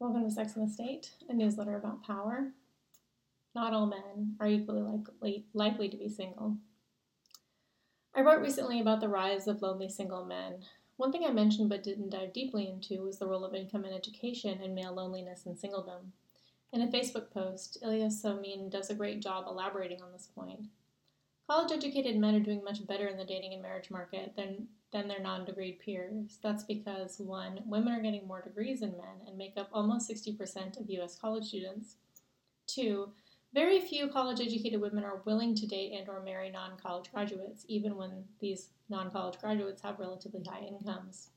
Welcome to Sex and the State, a newsletter about power. Not all men are equally likely, likely to be single. I wrote recently about the rise of lonely single men. One thing I mentioned but didn't dive deeply into was the role of income and education in male loneliness and singledom. In a Facebook post, Ilya Somin does a great job elaborating on this point. College educated men are doing much better in the dating and marriage market than, than their non degreed peers. That's because, one, women are getting more degrees than men and make up almost 60% of U.S. college students. Two, very few college educated women are willing to date and or marry non-college graduates, even when these non-college graduates have relatively high incomes.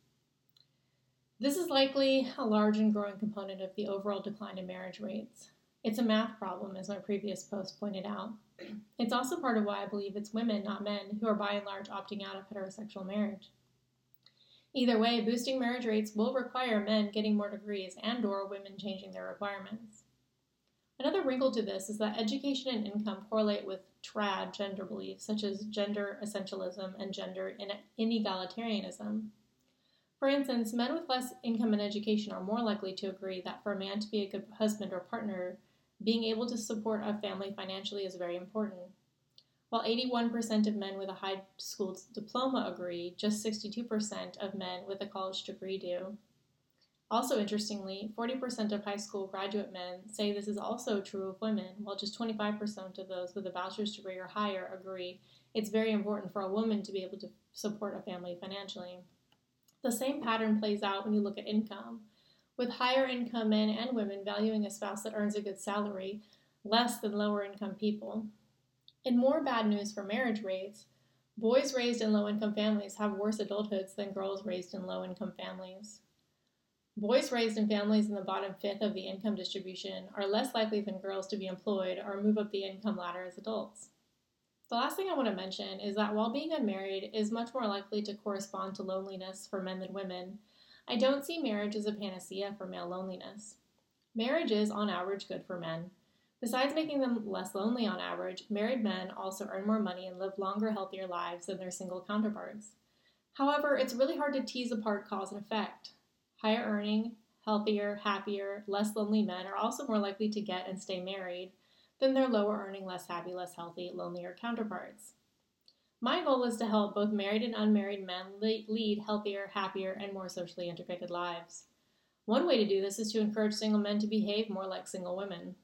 This is likely a large and growing component of the overall decline in marriage rates. It's a math problem, as my previous post pointed out. It's also part of why I believe it's women, not men, who are by and large opting out of heterosexual marriage. Either way, boosting marriage rates will require men getting more degrees and or women changing their requirements. Another wrinkle to this is that education and income correlate with trad gender beliefs such as gender essentialism and gender inegalitarianism. For instance, men with less income and education are more likely to agree that for a man to be a good husband or partner, being able to support a family financially is very important. While 81% of men with a high school diploma agree, just 62% of men with a college degree do. Also, interestingly, 40% of high school graduate men say this is also true of women, while just 25% of those with a bachelor's degree or higher agree it's very important for a woman to be able to support a family financially. The same pattern plays out when you look at income, with higher income men and women valuing a spouse that earns a good salary less than lower income people. In more bad news for marriage rates, boys raised in low income families have worse adulthoods than girls raised in low income families. Boys raised in families in the bottom fifth of the income distribution are less likely than girls to be employed or move up the income ladder as adults. The last thing I want to mention is that while being unmarried is much more likely to correspond to loneliness for men than women, I don't see marriage as a panacea for male loneliness. Marriage is, on average, good for men. Besides making them less lonely on average, married men also earn more money and live longer, healthier lives than their single counterparts. However, it's really hard to tease apart cause and effect. Higher earning, healthier, happier, less lonely men are also more likely to get and stay married, than their lower earning, less happy, less healthy, lonelier counterparts. My goal is to help both married and unmarried men lead healthier, happier, and more socially integrated lives. One way to do this is to encourage single men to behave more like single women.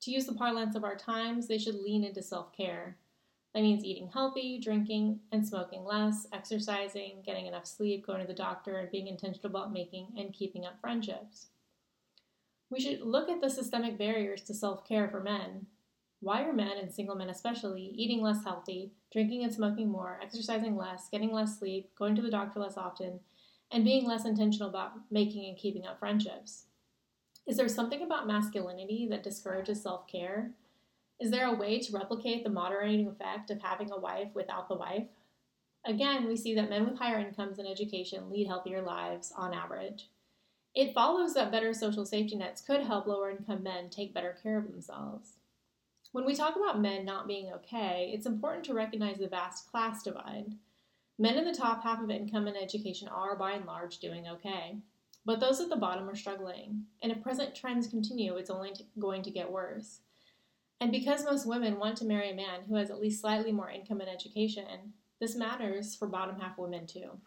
To use the parlance of our times, they should lean into self care. That means eating healthy, drinking and smoking less, exercising, getting enough sleep, going to the doctor, and being intentional about making and keeping up friendships. We should look at the systemic barriers to self care for men, why are men, and single men especially, eating less healthy, drinking and smoking more, exercising less, getting less sleep, going to the doctor less often, and being less intentional about making and keeping up friendships? Is there something about masculinity that discourages self care? Is there a way to replicate the moderating effect of having a wife without the wife? Again, we see that men with higher incomes and education lead healthier lives on average. It follows that better social safety nets could help lower income men take better care of themselves. When we talk about men not being okay, it's important to recognize the vast class divide. Men in the top half of income and education are, by and large, doing okay. But those at the bottom are struggling. And if present trends continue, it's only going to get worse. And because most women want to marry a man who has at least slightly more income and education, this matters for bottom half women too.